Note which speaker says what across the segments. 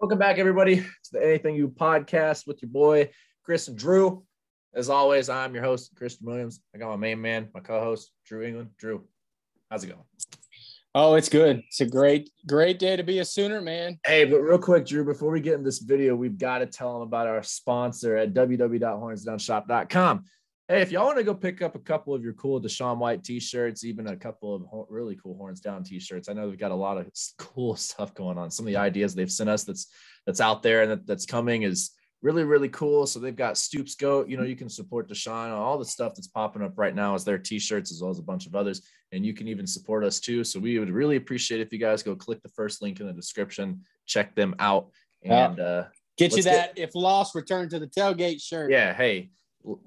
Speaker 1: Welcome back, everybody, to the Anything You podcast with your boy, Chris and Drew. As always, I'm your host, Christian Williams. I got my main man, my co host, Drew England. Drew, how's it going?
Speaker 2: Oh, it's good. It's a great, great day to be a Sooner, man.
Speaker 1: Hey, but real quick, Drew, before we get in this video, we've got to tell them about our sponsor at www.hornsdownshop.com. Hey, if y'all want to go pick up a couple of your cool Deshaun White t-shirts, even a couple of really cool Horns Down t-shirts, I know they've got a lot of cool stuff going on. Some of the ideas they've sent us that's that's out there and that, that's coming is really really cool. So they've got Stoops Goat. You know, you can support Deshaun. All the stuff that's popping up right now is their t-shirts as well as a bunch of others, and you can even support us too. So we would really appreciate if you guys go click the first link in the description, check them out, and uh,
Speaker 2: get you that get, if lost, return to the tailgate shirt.
Speaker 1: Yeah, hey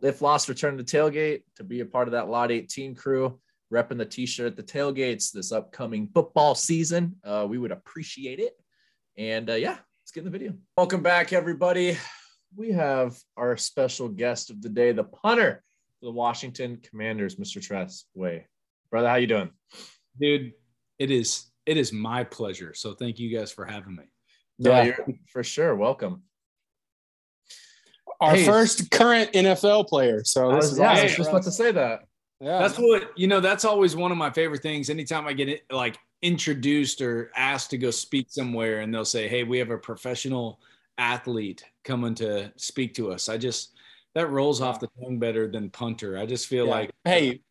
Speaker 1: if lost, return to tailgate to be a part of that Lot 18 crew, repping the t-shirt at the tailgates this upcoming football season. Uh, we would appreciate it. And uh, yeah, let's get in the video. Welcome back, everybody. We have our special guest of the day, the punter for the Washington Commanders, Mr. Tress Way. Brother, how you doing?
Speaker 3: Dude, it is it is my pleasure. So thank you guys for having me.
Speaker 1: Yeah, for sure. Welcome
Speaker 2: our hey, first current NFL player. So this
Speaker 1: was, is yeah, awesome I was just about to say that.
Speaker 3: Yeah. That's what you know. That's always one of my favorite things. Anytime I get it, like introduced or asked to go speak somewhere, and they'll say, "Hey, we have a professional athlete coming to speak to us." I just that rolls off the tongue better than punter. I just feel yeah. like,
Speaker 2: hey,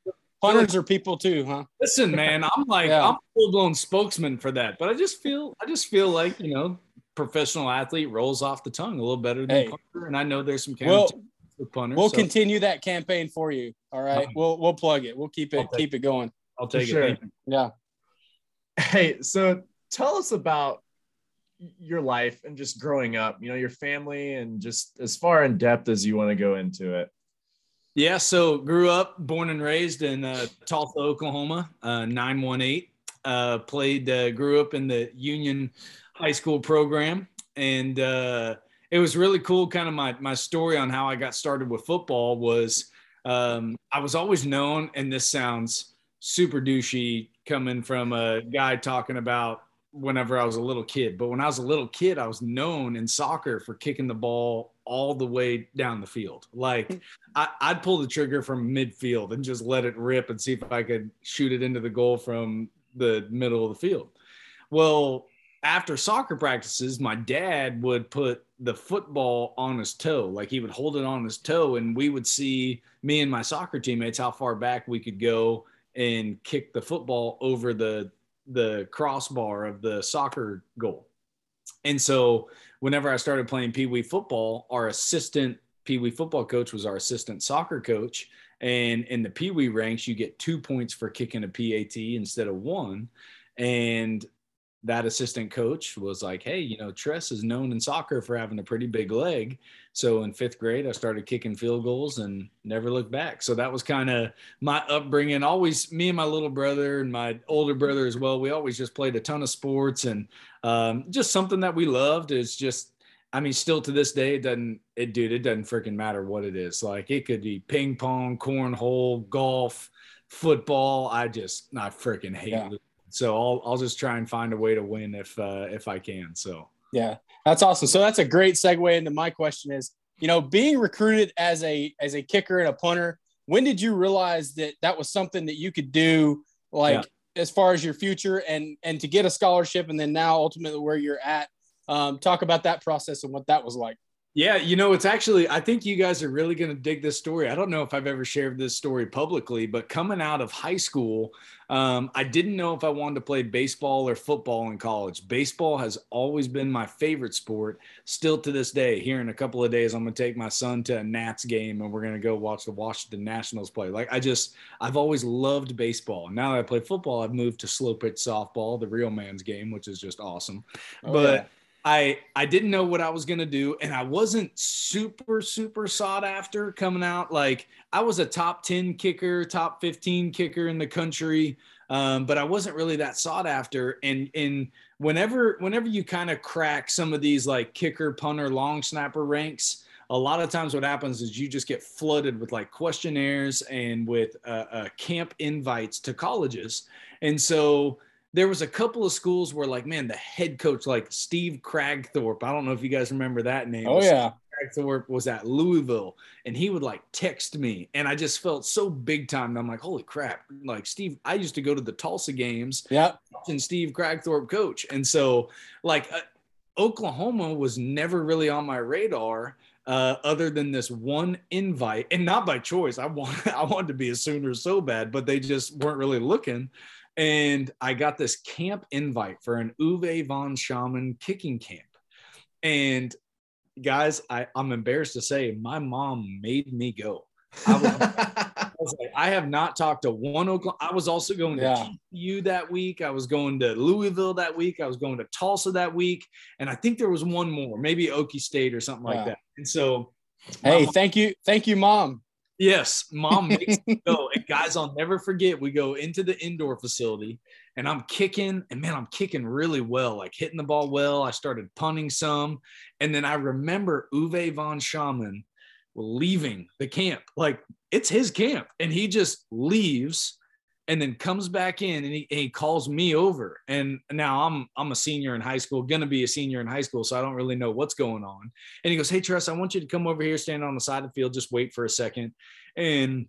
Speaker 2: punters are people too, huh?
Speaker 3: Listen, man, I'm like yeah. I'm full blown spokesman for that, but I just feel I just feel like you know professional athlete rolls off the tongue a little better than hey, punter. And I know there's some
Speaker 2: we'll, punter. We'll so. continue that campaign for you. All right. Um, we'll we'll plug it. We'll keep it keep it going.
Speaker 3: I'll take sure. it.
Speaker 2: Yeah.
Speaker 1: Hey, so tell us about your life and just growing up, you know, your family and just as far in depth as you want to go into it.
Speaker 3: Yeah, so grew up, born and raised in uh, Tulsa, Oklahoma, uh, 918. Uh, played, uh, grew up in the Union high school program, and uh, it was really cool. Kind of my my story on how I got started with football was um, I was always known, and this sounds super douchey coming from a guy talking about whenever I was a little kid. But when I was a little kid, I was known in soccer for kicking the ball all the way down the field. Like I, would pull the trigger from midfield and just let it rip and see if I could shoot it into the goal from the middle of the field. Well, after soccer practices, my dad would put the football on his toe. Like he would hold it on his toe, and we would see me and my soccer teammates how far back we could go and kick the football over the the crossbar of the soccer goal. And so whenever I started playing pee wee football, our assistant pee wee football coach was our assistant soccer coach. And in the pee wee ranks, you get two points for kicking a PAT instead of one. And that assistant coach was like, Hey, you know, Tress is known in soccer for having a pretty big leg. So in fifth grade, I started kicking field goals and never looked back. So that was kind of my upbringing. Always me and my little brother and my older brother as well. We always just played a ton of sports and um, just something that we loved is just, I mean, still to this day, it doesn't, it, dude, it doesn't freaking matter what it is. Like it could be ping pong, cornhole, golf, football. I just, I freaking hate yeah. So I'll I'll just try and find a way to win if uh, if I can. So
Speaker 2: yeah, that's awesome. So that's a great segue into my question is, you know, being recruited as a as a kicker and a punter, when did you realize that that was something that you could do like yeah. as far as your future and and to get a scholarship and then now ultimately where you're at? Um, talk about that process and what that was like.
Speaker 3: Yeah, you know, it's actually, I think you guys are really going to dig this story. I don't know if I've ever shared this story publicly, but coming out of high school, um, I didn't know if I wanted to play baseball or football in college. Baseball has always been my favorite sport, still to this day. Here in a couple of days, I'm going to take my son to a Nats game and we're going to go watch the Washington Nationals play. Like, I just, I've always loved baseball. Now that I play football, I've moved to slow pitch softball, the real man's game, which is just awesome. Oh, but, yeah I I didn't know what I was gonna do, and I wasn't super super sought after coming out. Like I was a top ten kicker, top fifteen kicker in the country, um, but I wasn't really that sought after. And and whenever whenever you kind of crack some of these like kicker, punter, long snapper ranks, a lot of times what happens is you just get flooded with like questionnaires and with uh, uh, camp invites to colleges, and so there was a couple of schools where like man the head coach like steve Kragthorpe i don't know if you guys remember that name
Speaker 2: Oh yeah.
Speaker 3: Kragthorpe was at louisville and he would like text me and i just felt so big time and i'm like holy crap like steve i used to go to the tulsa games
Speaker 2: Yeah.
Speaker 3: and steve Kragthorpe coach and so like uh, oklahoma was never really on my radar uh, other than this one invite, and not by choice. I want I wanted to be a Sooner so bad, but they just weren't really looking. And I got this camp invite for an Uwe von Schamann kicking camp. And guys, I, I'm embarrassed to say my mom made me go. I was, I was like, I have not talked to one Oklahoma. I was also going to
Speaker 2: Yeah.
Speaker 3: TCU that week. I was going to Louisville that week. I was going to Tulsa that week. And I think there was one more, maybe Okie State or something like that. And so,
Speaker 2: Hey,
Speaker 3: Mom-
Speaker 2: thank you, thank you, mom.
Speaker 3: Yes, mom makes me go. And guys, I'll never forget. We go into the indoor facility and I'm kicking, and man, I'm kicking really well, like hitting the ball well. I started punting some. And then I remember Uwe von Schamann leaving the camp. Like it's his camp. And he just leaves and then comes back in and he, and he calls me over. And now I'm I'm a senior in high school, gonna be a senior in high school, so I don't really know what's going on. And he goes, Hey Tress, I want you to come over here, stand on the side of the field, just wait for a second. And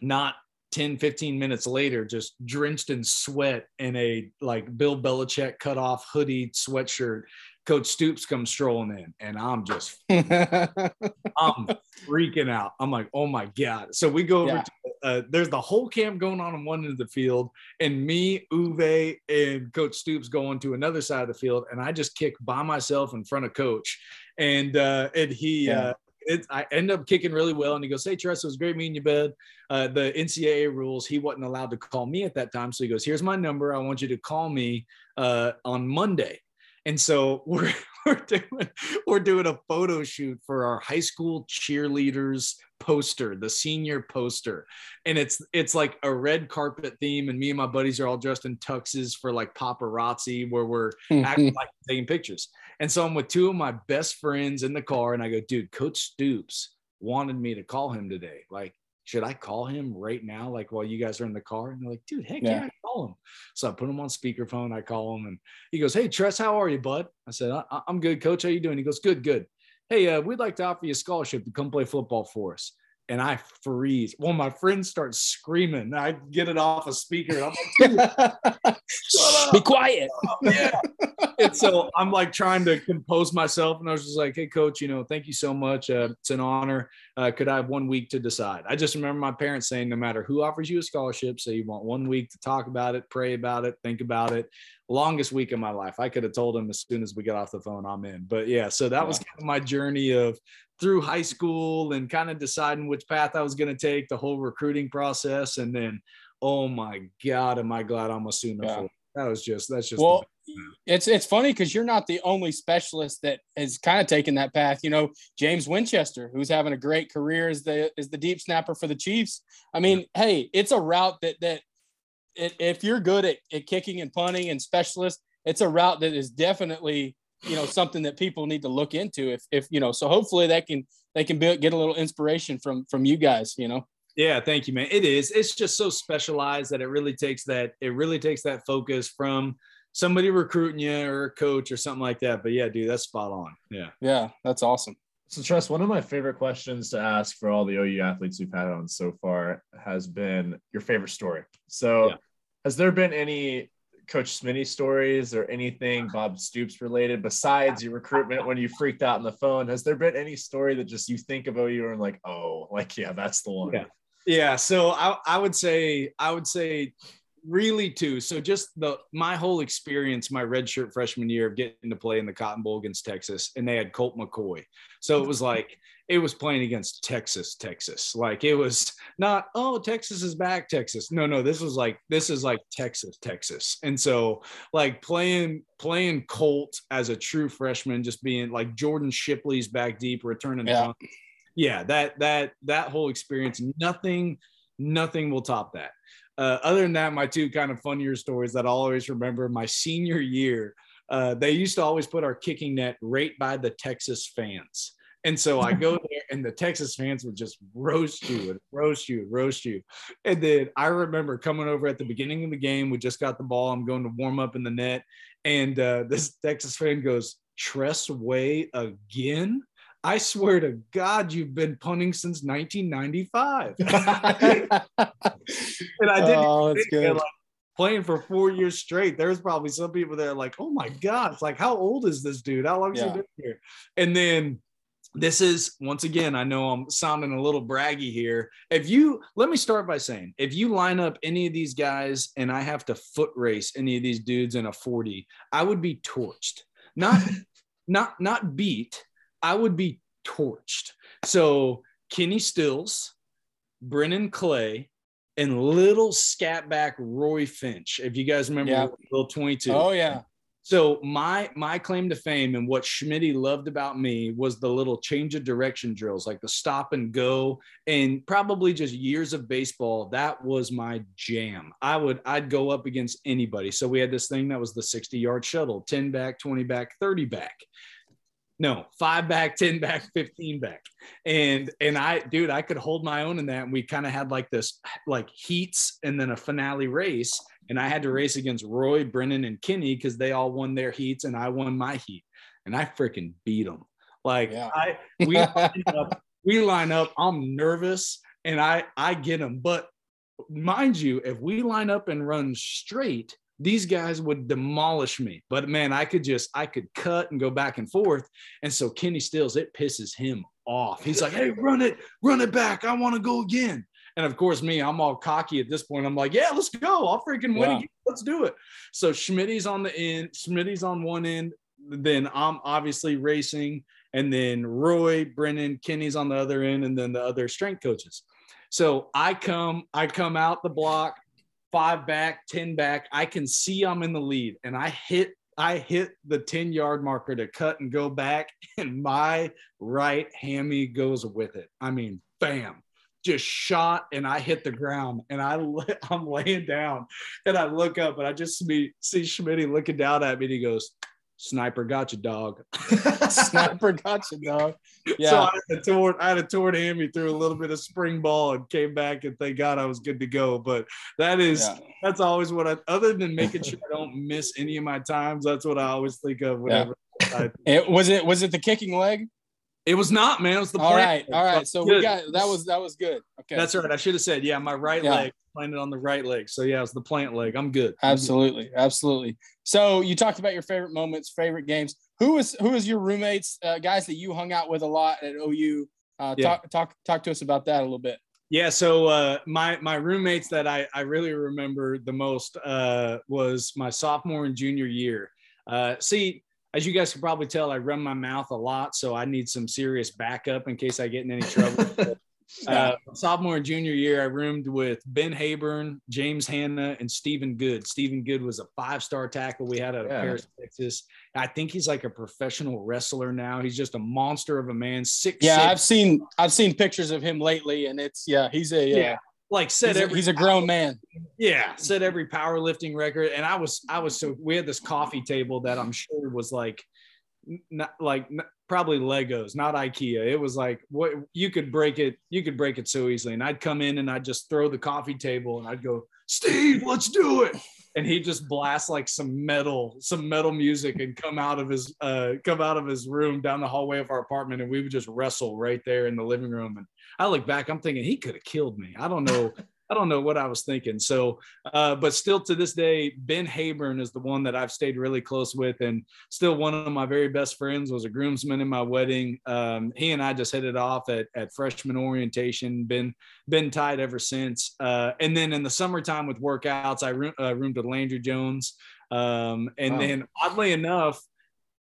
Speaker 3: not 10, 15 minutes later, just drenched in sweat in a like Bill Belichick cut off hoodie sweatshirt. Coach Stoops comes strolling in, and I'm just I'm freaking out. I'm like, oh my God. So we go over
Speaker 2: Yeah.
Speaker 3: to uh, there's the whole camp going on on one end of the field, and me, Uwe, and Coach Stoops going to another side of the field, and I just kick by myself in front of Coach, and uh, and he.
Speaker 2: Yeah.
Speaker 3: Uh, it, I end up kicking really well, and he goes, "Hey, Tress, it was great meeting you, bud. Uh, the NCAA rules, he wasn't allowed to call me at that time, so he goes, "Here's my number. I want you to call me uh, on Monday." And so we're we're doing we're doing a photo shoot for our high school cheerleaders poster, the senior poster. And it's it's like a red carpet theme, and me and my buddies are all dressed in tuxes for like paparazzi, where we're acting like taking pictures. And so I'm with two of my best friends in the car, and I go, dude, Coach Stoops wanted me to call him today. Like, should I call him right now? Like while you guys are in the car? And they're like, dude, heck yeah,
Speaker 2: Yeah.
Speaker 3: Call him. So I put him on speakerphone. I call him, and he goes, "Hey, Tress, how are you, bud?" I said, I- "I'm good, Coach. How you doing?" He goes, "Good, good. Hey, uh, we'd like to offer you a scholarship to come play football for us." And I freeze. Well, my friends start screaming. I get it off a speaker. I'm like, "Dude, shut up."
Speaker 2: Be quiet.
Speaker 3: yeah. and so I'm like trying to compose myself, and I was just like, "Hey, coach, you know, thank you so much. Uh, it's an honor. Uh, could I have one week to decide?" I just remember my parents saying, "No matter who offers you a scholarship, say you want one week to talk about it, pray about it, think about it." Longest week of my life. I could have told them as soon as we got off the phone, I'm in. But yeah, so that was kind of my journey of through high school and kind of deciding which path I was going to take, the whole recruiting process, and then, oh my God, am I glad I'm a Sooner
Speaker 2: Yeah.
Speaker 3: That was just that's just
Speaker 2: Well, it's it's funny because you're not the only specialist that has kind of taken that path. You know, James Winchester, who's having a great career as the as the deep snapper for the Chiefs. I mean, hey, it's a route that that it, if you're good at, at kicking and punting and specialist, it's a route that is definitely you know something that people need to look into. If if you know, so hopefully that can they can be, get a little inspiration from from you guys. You know.
Speaker 3: Yeah, thank you, man. It is. It's just so specialized that it really takes that. It really takes that focus from somebody recruiting you or a coach or something like that. But yeah, dude, that's spot on. Yeah.
Speaker 2: Yeah, that's awesome.
Speaker 1: So, Tress, one of my favorite questions to ask for all the OU athletes we've had on so far has been your favorite story. So,
Speaker 3: Yeah.
Speaker 1: has there been any Coach Schmitty stories or anything Bob Stoops related besides your recruitment when you freaked out on the phone? Has there been any story that just you think of OU and like, oh, like, yeah, that's the one?
Speaker 3: Yeah. Yeah. So I, I would say, I would say really too. So just the, my whole experience, my redshirt freshman year of getting to play in the Cotton Bowl against Texas and they had Colt McCoy. So it was like, it was playing against Texas, Texas. Like it was not, oh, Texas is back, Texas. No, no, this was like, this is like Texas, Texas. And so like playing, playing Colt as a true freshman, just being like Jordan Shipley's back deep, returning
Speaker 2: Yeah.
Speaker 3: punts. Yeah, that, that, that whole experience, nothing, nothing will top that. Uh, other than that, my two kind of funnier stories that I'll always remember my senior year, uh, they used to always put our kicking net right by the Texas fans. And so I go there, and the Texas fans would just roast you and roast you and roast you. And then I remember coming over at the beginning of the game. We just got the ball. I'm going to warm up in the net. And uh, this Texas fan goes, Tress Way again? I swear to God, you've been punting since 1995. and I didn't. Oh, that's good. Like, playing for four years straight. There's probably some people that are like, "Oh my God!" It's like, how old is this dude? How long has yeah. he been here? And then this is once again i know i'm sounding a little braggy here if you let me start by saying if you line up any of these guys and i have to foot race any of these dudes in a 40 i would be torched not not not beat i would be torched so kenny stills brennan clay and little scatback roy finch if you guys remember yeah. little 22
Speaker 2: oh yeah
Speaker 3: so my my claim to fame and what Schmitty loved about me was the little change of direction drills, like the stop and go, and probably just years of baseball. That was my jam. I would I'd go up against anybody. So we had this thing that was the 60 yard shuttle, 10 back, 20 back, 30 back. No, five back, 10 back, 15 back. And and I, dude, I could hold my own in that. And we kind of had like this like heats and then a finale race and I had to race against Roy, Brennan, and Kenny because they all won their heats and I won my heat, and I freaking beat them. Like yeah. I we line up, we line up. I'm nervous and I I get them, but mind you, if we line up and run straight, these guys would demolish me. But man, I could just I could cut and go back and forth. And so Kenny Stills, it pisses him off. He's like, "Hey, run it, run it back. I want to go again." And of course, me, I'm all cocky at this point. I'm like, yeah, let's go. I'll freaking win. Yeah. Let's do it. So Schmitty's on the end, Schmitty's on one end. Then I'm obviously racing. And then Roy, Brennan, Kenny's on the other end, and then the other strength coaches. So I come, I come out the block, five back, 10 back. I can see I'm in the lead. And I hit I hit the 10 yard marker to cut and go back, and my right hammy goes with it. I mean, bam just shot and I hit the ground and I I'm laying down and I look up and I just see see looking down at me and he goes, "Sniper got you, dog."
Speaker 2: Sniper got you, dog.
Speaker 3: Yeah. So I had a torn I had a torn hammy threw a little bit of spring ball and came back and thank God I was good to go. But that is yeah. that's always what I other than making sure I don't miss any of my times. That's what I always think of whenever.
Speaker 2: Yeah. I, it, was it was it the kicking leg?
Speaker 3: It was not, man. It was the
Speaker 2: all right, all right. So good. we got that was that was good. Okay,
Speaker 3: that's right. I should have said, yeah, my right yeah. leg landed on the right leg. So yeah, it's the plant leg. I'm good.
Speaker 2: Absolutely, absolutely. So you talked about your favorite moments, favorite games. Who is who is your roommates, uh, guys that you hung out with a lot at OU? Uh, yeah. Talk talk talk to us about that a little bit.
Speaker 3: Yeah, so uh, my my roommates that I I really remember the most uh, was my sophomore and junior year. Uh, see, as you guys can probably tell, I run my mouth a lot, so I need some serious backup in case I get in any trouble. uh, sophomore and junior year, I roomed with Ben Habern, James Hanna, and Stephen Good. Stephen Good was a five-star tackle we had out of yeah. Paris, Texas. I think he's like a professional wrestler now. He's just a monster of a man. Six.
Speaker 2: Yeah,
Speaker 3: i
Speaker 2: I've seen I've seen pictures of him lately, and it's yeah, he's a yeah.
Speaker 3: Like said
Speaker 2: he's
Speaker 3: every
Speaker 2: a, he's a grown man.
Speaker 3: Yeah, set every powerlifting record. And I was I was so we had this coffee table that I'm sure was like not like probably Legos, not IKEA. It was like what you could break it, you could break it so easily. And I'd come in and I'd just throw the coffee table and I'd go, Steve, let's do it. And he just blast like some metal, some metal music and come out of his uh come out of his room down the hallway of our apartment and we would just wrestle right there in the living room. And I look back, I'm thinking he could have killed me. I don't know. I don't know what I was thinking. So, uh, but still to this day, Ben Habern is the one that I've stayed really close with, and still one of my very best friends. Was a groomsman in my wedding. Um, he and I just hit it off at, at freshman orientation. Been been tied ever since. Uh, and then in the summertime with workouts, I room, uh, roomed with Landry Jones. Um, and wow. then oddly enough,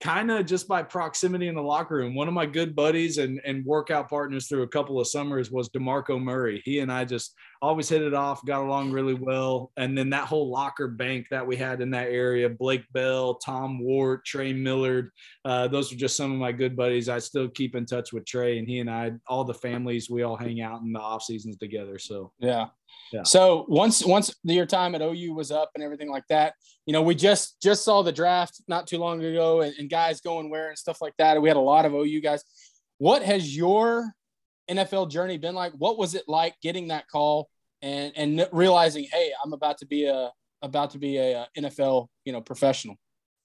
Speaker 3: kind of just by proximity in the locker room. One of my good buddies and, and workout partners through a couple of summers was DeMarco Murray. He and I just always hit it off, got along really well. And then that whole locker bank that we had in that area, Blake Bell, Tom Wort, Trey Millard, uh, those are just some of my good buddies. I still keep in touch with Trey and he and I, all the families, we all hang out in the off seasons together. So,
Speaker 2: yeah. Yeah. So once once your time at OU was up and everything like that, you know, we just just saw the draft not too long ago and, and guys going where and stuff like that. We had a lot of OU guys. what has your NFL journey been like? What was it like getting that call and and realizing, hey, I'm about to be a about to be a, a NFL you know professional?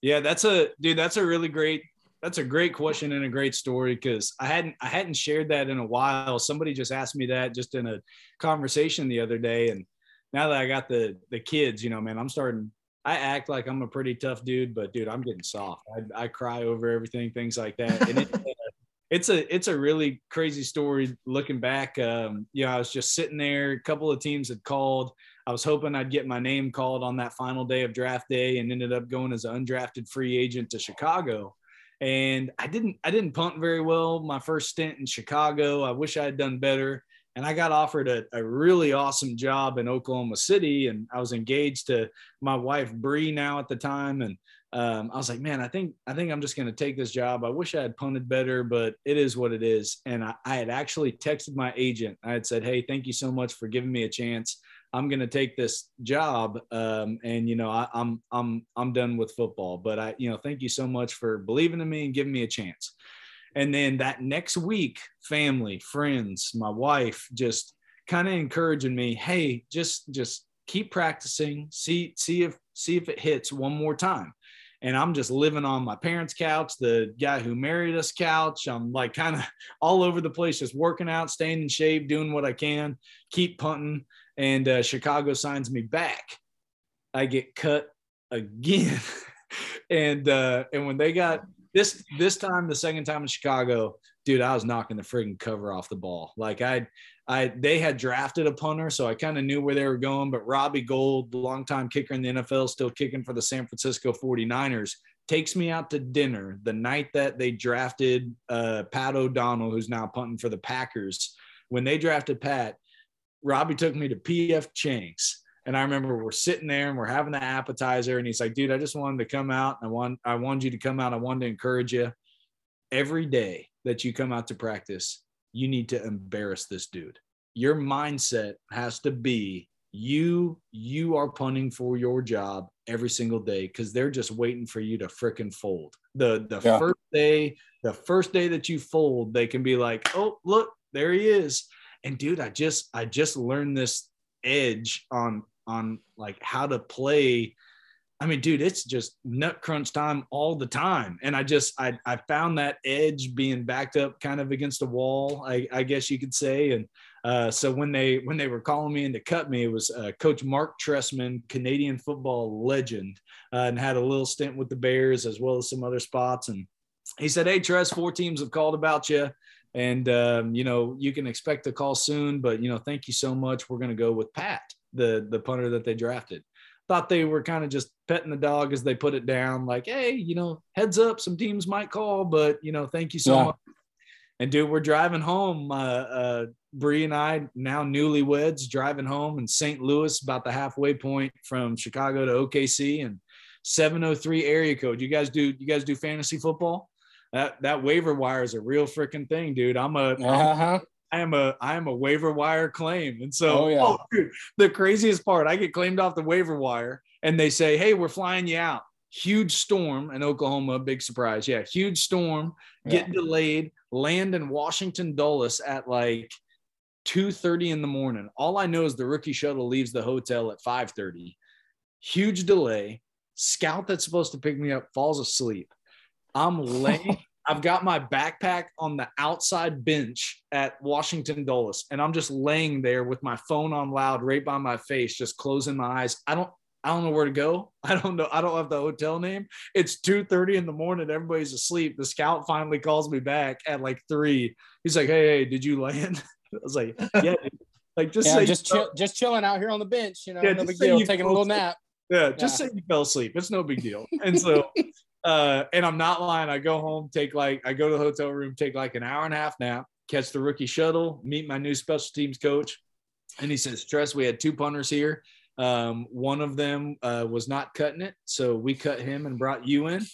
Speaker 3: Yeah, that's a dude. That's a really great. That's a great question and a great story because I hadn't I hadn't shared that in a while. Somebody just asked me that just in a conversation the other day, and now that I got the the kids, you know, man, I'm starting. I act like I'm a pretty tough dude, but dude, I'm getting soft. I, I cry over everything, things like that. And it, it's a it's a really crazy story looking back. Um, you know, I was just sitting there. A couple of teams had called. I was hoping I'd get my name called on that final day of draft day, and ended up going as an undrafted free agent to Chicago. And I didn't I didn't punt very well my first stint in Chicago. I wish I had done better. And I got offered a, a really awesome job in Oklahoma City, and I was engaged to my wife Bree now at the time, and um, I was like, man, I think I think I'm just going to take this job. I wish I had punted better, but it is what it is. And I, I had actually texted my agent. I had said, hey, thank you so much for giving me a chance. I'm going to take this job, um, and you know, I, I'm I'm I'm done with football. But I, you know, thank you so much for believing in me and giving me a chance. And then that next week, family, friends, my wife, just kind of encouraging me, hey, just just keep practicing, see see if see if it hits one more time and I'm just living on my parents' couch, the guy who married us couch. I'm like kind of all over the place, just working out, staying in shape, doing what I can, keep punting. And uh, Chicago signs me back. I get cut again. and uh, and when they got this this time, the second time in Chicago, dude, I was knocking the frigging cover off the ball. Like I I they had drafted a punter, so I kind of knew where they were going. But Robbie Gould, longtime kicker in the NFL, still kicking for the San Francisco 49ers, takes me out to dinner the night that they drafted uh, Pat O'Donnell, who's now punting for the Packers. When they drafted Pat, Robbie took me to PF Chang's. And I remember we're sitting there and we're having the appetizer, and he's like, "Dude, I just wanted to come out. I want, I wanted you to come out. I wanted to encourage you. Every day that you come out to practice, you need to embarrass this dude. Your mindset has to be you you are punting for your job every single day because they're just waiting for you to fricking fold. The the yeah. first day, the first day that you fold, they can be like, oh look, there he is. And dude, I just I just learned this edge on on like how to play I mean, dude, it's just nut crunch time all the time. And I just, I, I found that edge being backed up kind of against a wall, I, I guess you could say. And uh, so when they, when they were calling me in to cut me, it was uh, Coach Marc Trestman, Canadian football legend, uh, and had a little stint with the Bears as well as some other spots. And he said, Hey, Tress, four teams have called about you. And, um, you know, you can expect a call soon, but, you know, thank you so much. We're going to go with Pat, the, the punter that they drafted thought they were kind of just petting the dog as they put it down, like, hey, you know, heads up, some teams might call, but you know, thank you so yeah. much. And dude, we're driving home. Uh, uh, Bree and I, now newlyweds, driving home in St. Louis, about the halfway point from Chicago to OKC, and 703 area code. You guys do you guys do fantasy football? That that waiver wire is a real freaking thing, dude. I'm a uh-huh. I am a I am a waiver wire claim. And so oh, yeah. oh, dude, the craziest part, I get claimed off the waiver wire and they say, Hey, we're flying you out. Huge storm in Oklahoma, big surprise. Yeah, huge storm, get yeah. delayed, land in Washington Dulles at like 2:30 in the morning. All I know is the rookie shuttle leaves the hotel at 5:30. Huge delay. Scout that's supposed to pick me up falls asleep. I'm laying I've got my backpack on the outside bench at Washington Dulles, and I'm just laying there with my phone on loud right by my face, just closing my eyes. I don't I don't know where to go. I don't know. I don't have the hotel name. It's 2:30 in the morning. Everybody's asleep. The scout finally calls me back at like three. He's like, Hey, hey, did you land? I was like, Yeah. Like just
Speaker 2: yeah, just chill, just chilling out here on the bench, you know, yeah, no big deal, taking a little nap.
Speaker 3: Yeah, just yeah. say you fell asleep. It's no big deal. And so uh, and I'm not lying. I go home, take like, I go to the hotel room, take like an hour and a half nap, catch the rookie shuttle, meet my new special teams coach. And he says, Tress, we had two punters here. Um, one of them uh, was not cutting it. So we cut him and brought you in.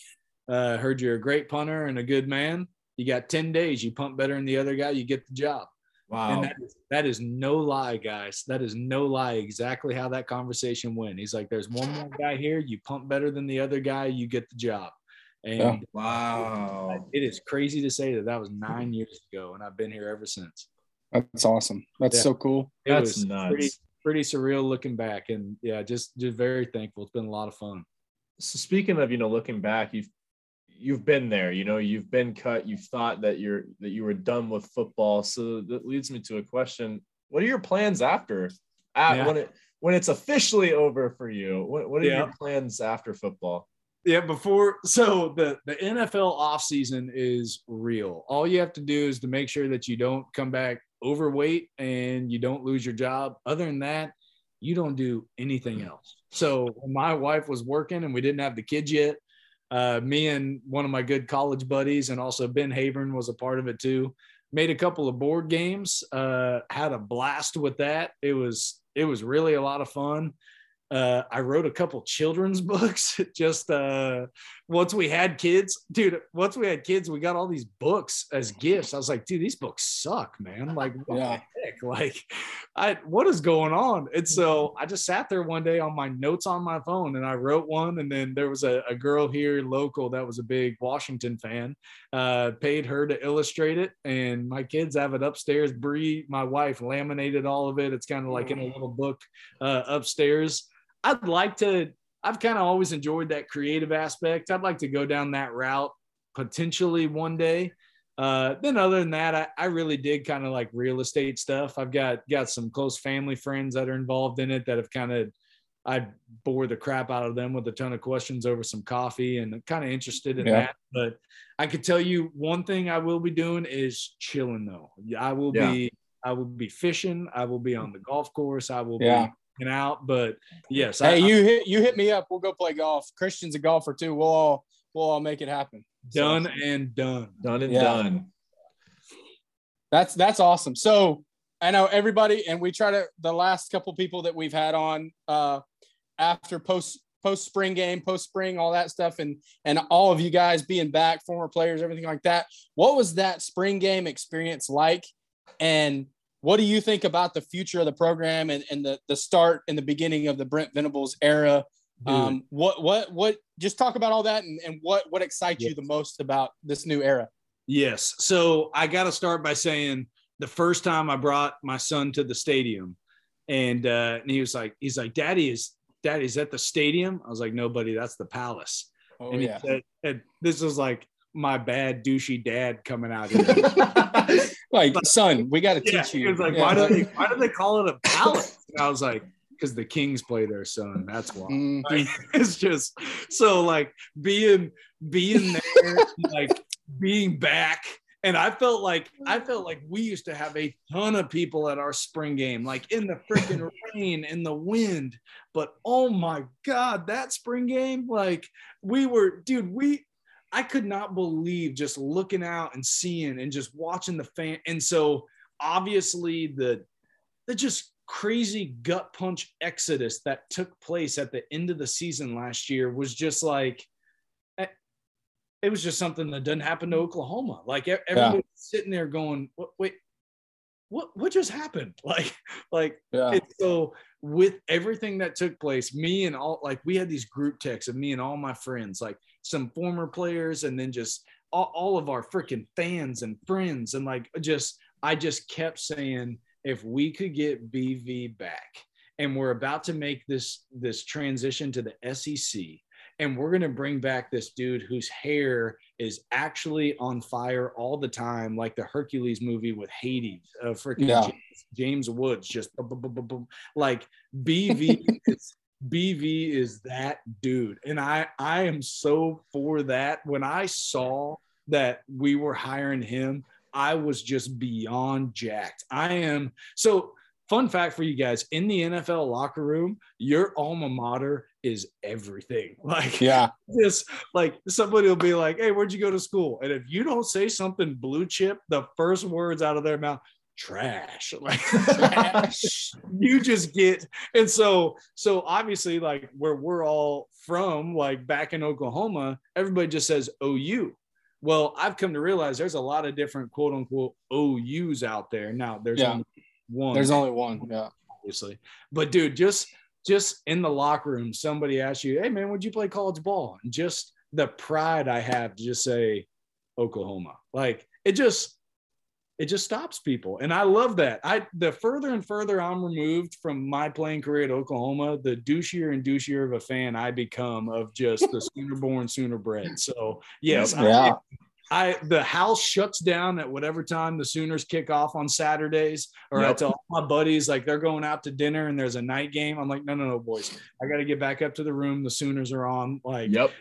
Speaker 3: Uh, heard you're a great punter and a good man. You got 10 days. You pump better than the other guy, you get the job. Wow. And that is, that is no lie, guys. That is no lie. Exactly how that conversation went. He's like, there's one more guy here. You pump better than the other guy. You get the job And
Speaker 2: Yeah.
Speaker 1: Wow.
Speaker 3: it is crazy to say that that was nine years ago, and I've been here ever since.
Speaker 2: That's awesome. That's
Speaker 3: Yeah.
Speaker 2: so cool.
Speaker 3: It
Speaker 1: That's
Speaker 3: was
Speaker 1: nuts.
Speaker 3: pretty pretty surreal looking back, and yeah, just just very thankful. It's been a lot of fun.
Speaker 1: So speaking of, you know, looking back, you've you've been there, you know, you've been cut, you've thought that you're that you were done with football. So that leads me to a question. What are your plans after? At,
Speaker 3: Yeah.
Speaker 1: when it when it's officially over for you? What, what are
Speaker 3: Yeah.
Speaker 1: your plans after football?
Speaker 3: Yeah, before so the the NFL offseason is real. All you have to do is to make sure that you don't come back overweight and you don't lose your job. Other than that, you don't do anything else. So my wife was working and we didn't have the kids yet, uh, me and one of my good college buddies and also Ben Habern was a part of it too. Made a couple of board games, uh, had a blast with that. It was it was really a lot of fun. Uh, I wrote a couple children's books. Just uh, once we had kids, dude. Once we had kids, we got all these books as gifts. I was like, dude, these books suck, man. Like, what
Speaker 2: Yeah.
Speaker 3: the heck? Like, I what is going on? And so I just sat there one day on my notes on my phone, and I wrote one. And then there was a, a girl here local that was a big Washington fan. Uh, paid her to illustrate it, and my kids have it upstairs. Bree, my wife, laminated all of it. It's kind of like in a little book uh, upstairs. I'd like to. I've kind of always enjoyed that creative aspect. I'd like to go down that route potentially one day. Uh, then other than that, I, I really did kind of like real estate stuff. I've got got some close family friends that are involved in it that have kind of I bore the crap out of them with a ton of questions over some coffee and kind of interested in
Speaker 2: Yeah.
Speaker 3: that. But I could tell you one thing I will be doing is chilling though. I will
Speaker 1: Yeah.
Speaker 3: be I will be fishing. I will be on the golf course. I will
Speaker 2: Yeah.
Speaker 3: be hanging out. But yes, I,
Speaker 2: Hey, you hit you hit me up. We'll go play golf. Christian's a golfer too. We'll all we'll all make it happen. So-
Speaker 3: done and done.
Speaker 1: Done and
Speaker 2: Yeah.
Speaker 1: done.
Speaker 2: That's that's awesome. So I know everybody, and we try to the last couple people that we've had on uh, after post post spring game, post spring, all that stuff, and and all of you guys being back, former players, everything like that. What was that spring game experience like? And what do you think about the future of the program and, and the the start and the beginning of the Brent Venables era? Um, what what what? Just talk about all that and, and what what excites you the most about this new era?
Speaker 3: Yes. So I got to start by saying the first time I brought my son to the stadium, and uh, and he was like, he's like, Daddy is Daddy is at the stadium. I was like, Nobody, that's the palace.
Speaker 2: Oh
Speaker 3: and he
Speaker 2: yeah,
Speaker 3: said, and this was like my bad douchey dad coming out here.
Speaker 2: Like son, we got to
Speaker 3: yeah,
Speaker 2: teach
Speaker 3: he
Speaker 2: you.
Speaker 3: was like,
Speaker 2: Yeah.
Speaker 3: why do they why do they call it a palace? And I was like, because the Kings play their son. That's why.
Speaker 2: Mhm.
Speaker 3: Like, it's just so like being being there, like being back. And I felt like I felt like we used to have a ton of people at our spring game, like in the freaking rain, in the wind. But oh my god, that spring game, like we were, dude, we I could not believe just looking out and seeing and just watching the fan. And so obviously the the just crazy gut punch exodus that took place at the end of the season last year was just like eh, it was just something that doesn't happen to Oklahoma. Like e- everybody sitting there going, "What? Wait, what? What just happened?" Like, like
Speaker 2: Yeah.
Speaker 3: so with everything that took place, me and all like we had these group texts of me and all my friends, like some former players, and then just all, all of our freaking fans and friends, and like just I just kept saying, if we could get BV back, and we're about to make this this transition to the SEC, and we're gonna bring back this dude whose hair is actually on fire all the time, like the Hercules movie with Hades, uh, freaking
Speaker 2: Yeah.
Speaker 3: James, James Woods, just like BV is BV is that dude, and I I am so for that. When I saw that we were hiring him, I was just beyond jacked. I am so. Fun fact for you guys: in the NFL locker room, your alma mater is everything. Like,
Speaker 2: Yeah.
Speaker 3: just like somebody will be like, "Hey, where'd you go to school?" And if you don't say something blue chip, the first words out of their mouth, trash. Like you just get and so so obviously like where we're all from, like back in Oklahoma, everybody just says OU. Well, I've come to realize there's a lot of different quote unquote OUs out there. Now there's
Speaker 2: Yeah.
Speaker 3: only one
Speaker 2: There's only one. Yeah.
Speaker 3: obviously. But dude, just just in the locker room, somebody asks you, "Hey man, would you play college ball?" And just the pride I have to just say Oklahoma. Like it just it just stops people. And I love that. I the further and further I'm removed from my playing career at Oklahoma, the douchier and douchier of a fan I become of just the sooner born, sooner bred. So yes,
Speaker 2: yeah.
Speaker 3: I the house shuts down at whatever time the Sooners kick off on Saturdays, or yep. I tell my buddies like they're going out to dinner and there's a night game. I'm like, no, no, no, boys, I got to get back up to the room. The Sooners are on. Like,
Speaker 1: yep,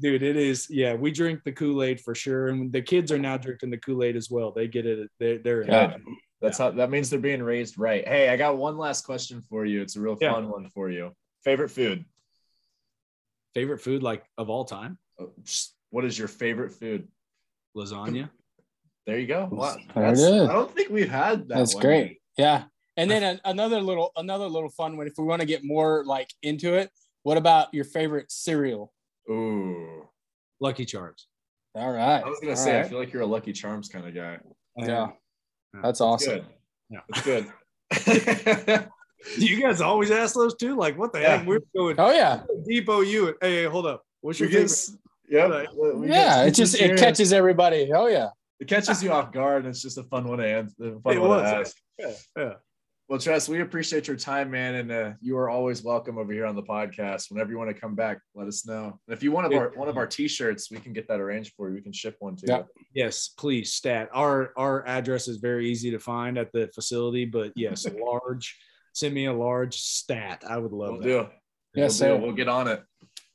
Speaker 3: dude, it is. Yeah, we drink the Kool Aid for sure, and the kids are now drinking the Kool Aid as well. They get it. They're, they're.
Speaker 1: That's yeah. how that means they're being raised right. Hey, I got one last question for you. It's a real fun yeah. one for you. Favorite food?
Speaker 3: Favorite food, like of all time?
Speaker 1: Oh, what is your favorite food?
Speaker 3: Lasagna.
Speaker 1: There you go. Wow. I don't think we've had that.
Speaker 2: That's one. great. Yeah. And then a, another little another little fun one. If we want to get more like into it, what about your favorite cereal?
Speaker 1: Ooh,
Speaker 3: Lucky Charms.
Speaker 2: All right.
Speaker 1: I was gonna All say, right. I feel like you're a Lucky Charms kind of guy.
Speaker 2: Yeah, yeah. that's awesome.
Speaker 1: Good. Yeah, it's good.
Speaker 3: Do you guys always ask those too? Like, what the yeah. heck? We're going.
Speaker 2: Oh yeah.
Speaker 3: Depot you. Hey, hold up. What's your favorite?
Speaker 1: Yeah.
Speaker 2: Yeah. It just it catches everybody. Oh yeah.
Speaker 1: It catches you off guard. And it's just a fun one to answer. Fun
Speaker 3: it one was. To ask. Yeah. yeah.
Speaker 1: Well, Tress, we appreciate your time, man, and uh, you are always welcome over here on the podcast. Whenever you want to come back, let us know. And if you want our one of our T-shirts, we can get that arranged for you. We can ship one too.
Speaker 3: Yeah. Yes, please. Stat. Our our address is very easy to find at the facility, but yes, large. Send me a large stat. I would love
Speaker 1: we'll
Speaker 3: that.
Speaker 1: Do.
Speaker 2: Yes,
Speaker 1: we'll, we'll get on it.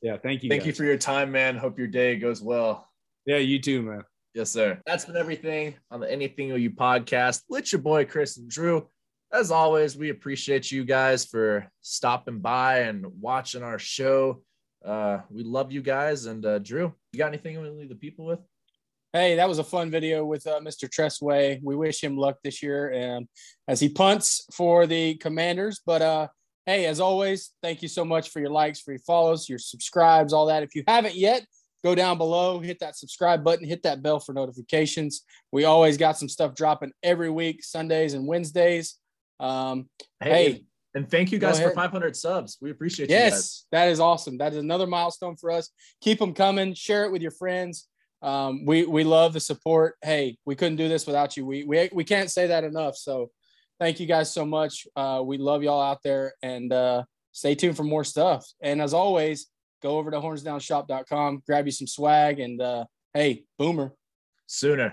Speaker 3: Yeah, thank you.
Speaker 1: Thank guys. you for your time, man. Hope your day goes well.
Speaker 3: Yeah, you too, man.
Speaker 1: Yes, sir. That's been everything on the Anything You podcast with your boy Chris and Drew. As always, we appreciate you guys for stopping by and watching our show. Uh, we love you guys. And uh, Drew, you got anything you want to leave the people with?
Speaker 2: Hey, that was a fun video with uh, Mr. Tress Way. We wish him luck this year and as he punts for the Commanders. But uh, Hey, as always, thank you so much for your likes, for your follows, your subscribes, all that. If you haven't yet, go down below, hit that subscribe button, hit that bell for notifications. We always got some stuff dropping every week, Sundays and Wednesdays. Um, hey, hey,
Speaker 1: and thank you guys for 500 subs. We appreciate
Speaker 2: yes,
Speaker 1: Yes,
Speaker 2: that is awesome. That is another milestone for us. Keep them coming. Share it with your friends. Um, we we love the support. Hey, we couldn't do this without you. We we we can't say that enough. So thank you guys so much. Uh, we love y'all out there and uh, stay tuned for more stuff. And as always, go over to hornsdownshop.com, grab you some swag, and uh, hey, boomer.
Speaker 1: Sooner.